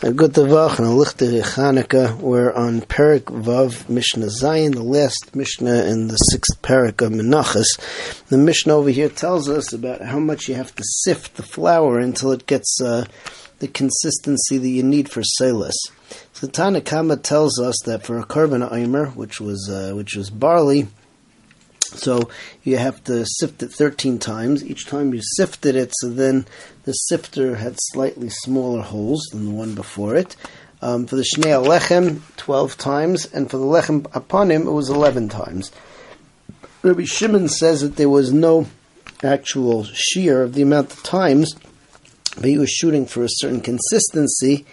A good Tavach and a Lichter Chanukah. We're on Perik Vav Mishnah Zayin, the last Mishnah in the sixth Perik of Menachas. The Mishnah over here tells us about how much you have to sift the flour until it gets uh, the consistency that you need for Selis. So Tanakama tells us that for a korban Eimer, which was uh, which was barley, so you have to sift it 13 times. Each time you sifted it, so then the sifter had slightly smaller holes than the one before it. Um, for the Shnei Lechem, 12 times, and for the Lechem Hapanim, it was 11 times. Rabbi Shimon says that there was no actual shiur of the amount of times, but he was shooting for a certain consistency,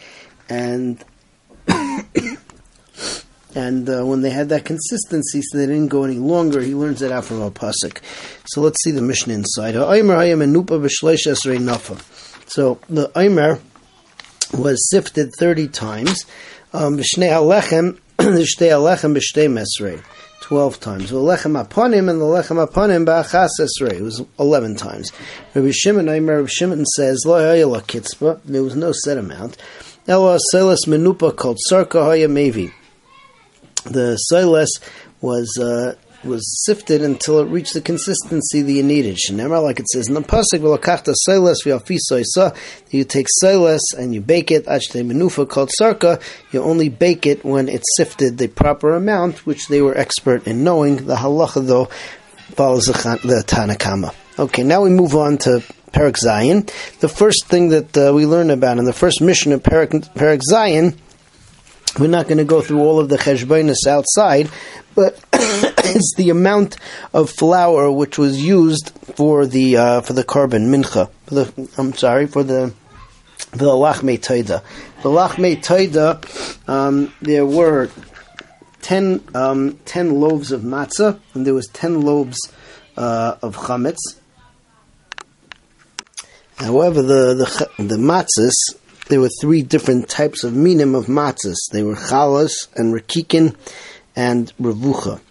and and uh, when they had that consistency, so they didn't go any longer, he learns that out from a pasuk. So let's see the Mishnah inside. So the Aimer was sifted 30 times. Um, 12 times. The lechem hapanim and the lechem hapanim ba'achas esrei. It was 11 times. Rabbi Shimon, Rabbi Shimon says, lo kitzpa, there was no set amount. Ela seles menupa called sarka haya mevi the soiles was uh, was sifted until it reached the consistency that you needed. Shenemar, like it says in the pasuk, "V'lakachta soiles v'alfisoisa." You take soiles and you bake it. Achte menufa called sarka. You only bake it when it's sifted the proper amount, which they were expert in knowing. The halacha though follows the, Tanakama. Okay, now we move on to Perak Zion. The first thing that uh, we learn about in the first Mishnah of Perak, Perak Zion we're not going to go through all of the cheshbonis outside, but it's the amount of flour which was used for the uh, for the korban mincha. For the, I'm sorry for the the lachme taida. The lachme taida, um, there were 10, um, 10 loaves of matzah, and there was ten loaves uh, of chametz. However, the the, the matzahs there were three different types of minim of matzahs. They were chalas and rakikin and revucha.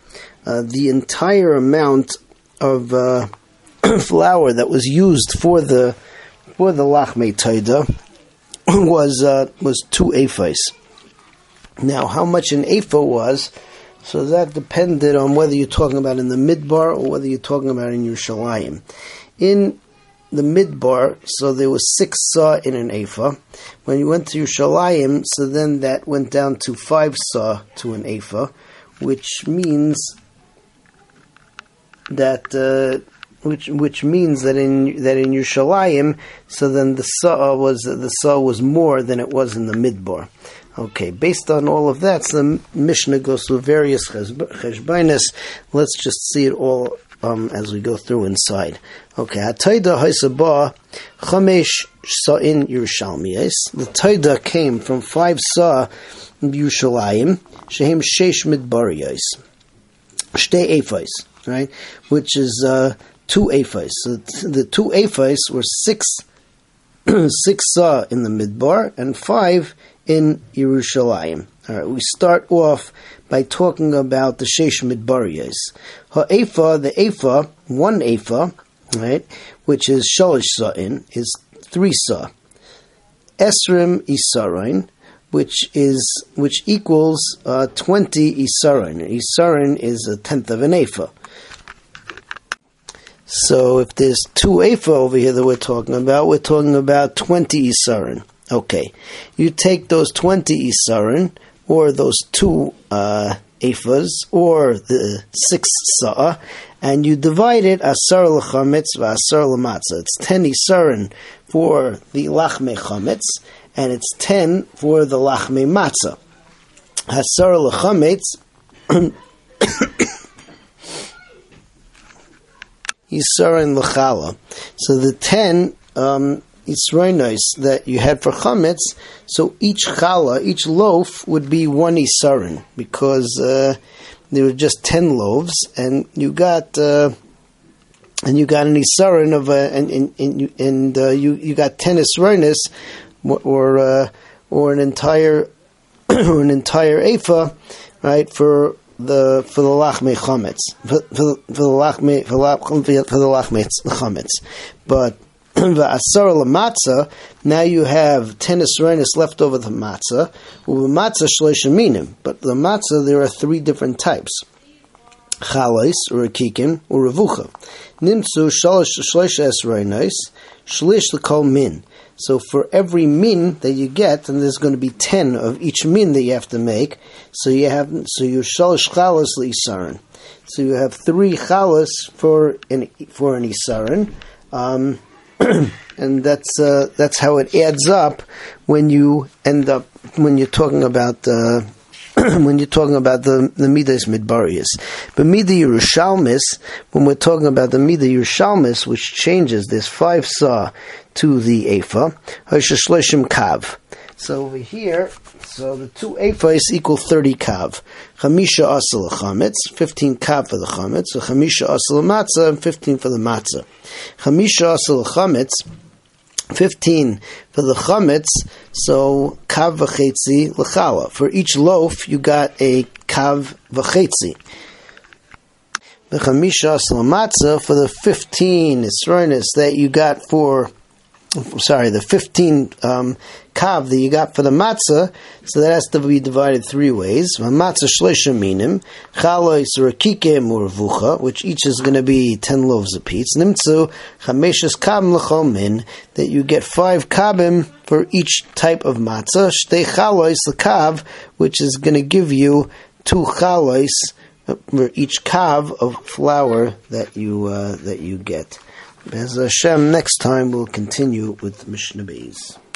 Uh, the entire amount of uh, flour that was used for the for the lachme taida was uh, was two ephahs. Now, how much an ephah was, so that depended on whether you're talking about in the midbar or whether you're talking about in Yerushalayim. In the midbar, so there was six saw in an ephah. When you went to Yerushalayim, so then that went down to five saw to an ephah, which means that uh, which which means that in that in Yerushalayim, so then the saw was the saw was more than it was in the midbar. Okay, based on all of that, so the Mishnah goes through various cheshbainis. Let's just see it all um, as we go through inside. Okay, Hataida Haisaba Chamesh Sa'in Yerushalmiyas. The Taida came from five Sa Yerushalayim, Shehem Shesh Midbariyas. Shtei Ephais, right? Which is uh, two Ephais. So the two Ephais were six six Sa in the Midbar and five in Yerushalayim. All right, we start off by talking about the Sheish Midbariyas. Ha'efa, the Efa, one Efa, right, which is Shalish Sa'in, is three Sa. Esrim Isarin, which is which equals uh, twenty Isarin. Isarin is a tenth of an Efa. So if there's two Efa over here that we're talking about, we're talking about twenty Isarin. Okay, you take those twenty Isarin, or those two uh, ephahs, or the six sa'ah, and you divide it asar l'chametz v'asar l'matzah. It's ten isarin for the lachme chametz, and it's ten for the lachme matzah. Asar l'chametz isarin l'chala. So the ten um, Yisroinos that you had for chametz, so each challah, each loaf would be one isarin because uh, there were just ten loaves, and you got uh, and you got an isarin of a, and and and, and uh, you you got ten isroinis or uh, or an entire or an entire ephah, right for the for the lachme chametz for, for, for the lachme for, for the lachme chametz, but Va'asar matzah. Now you have ten esrenis left over the matzah. The matzah shloisha minim. But the matzah there are three different types. Chalais, or akikim, or revucha. Nimtzu shalosh shloisha. Shlish l'kol min. So for every min that you get, and there's going to be ten of each min that you have to make. So you have so you shalosh chalas isarin. So you have three chalas for an for an isarin. Um, and that's uh, that's how it adds up when you end up when you're talking about uh, when you're talking about the the midas midbarius. But mida Yerushalmis, when we're talking about the mida Yerushalmis, which changes this five saw to the ephah, Hashashleshim kav. So over here, so the two ephahs equal 30 kav. Chamisha asal chametz, 15 kav for the chametz. So chamisha asal matzah, and 15 for the matzah. Chamisha asal chametz, 15 for the chametz, so kav v'chetzi l'chala. For each loaf, you got a kav v'chetzi. The chamisha asal matzah, for the 15 isronis that you got for sorry, the 15 um, kav that you got for the matzah, so that has to be divided three ways. Matzah shleisha minim, chalois rakikim urvucha, which each is going to be 10 loaves apiece. Nimtzu chameshes kabim l'chol min, that you get five kabim for each type of matzah. Shtei chalois kav, which is going to give you two chalois for each kav of flour that you uh, that you get. Bez Hashem, next time we'll continue with Mishnah Beis.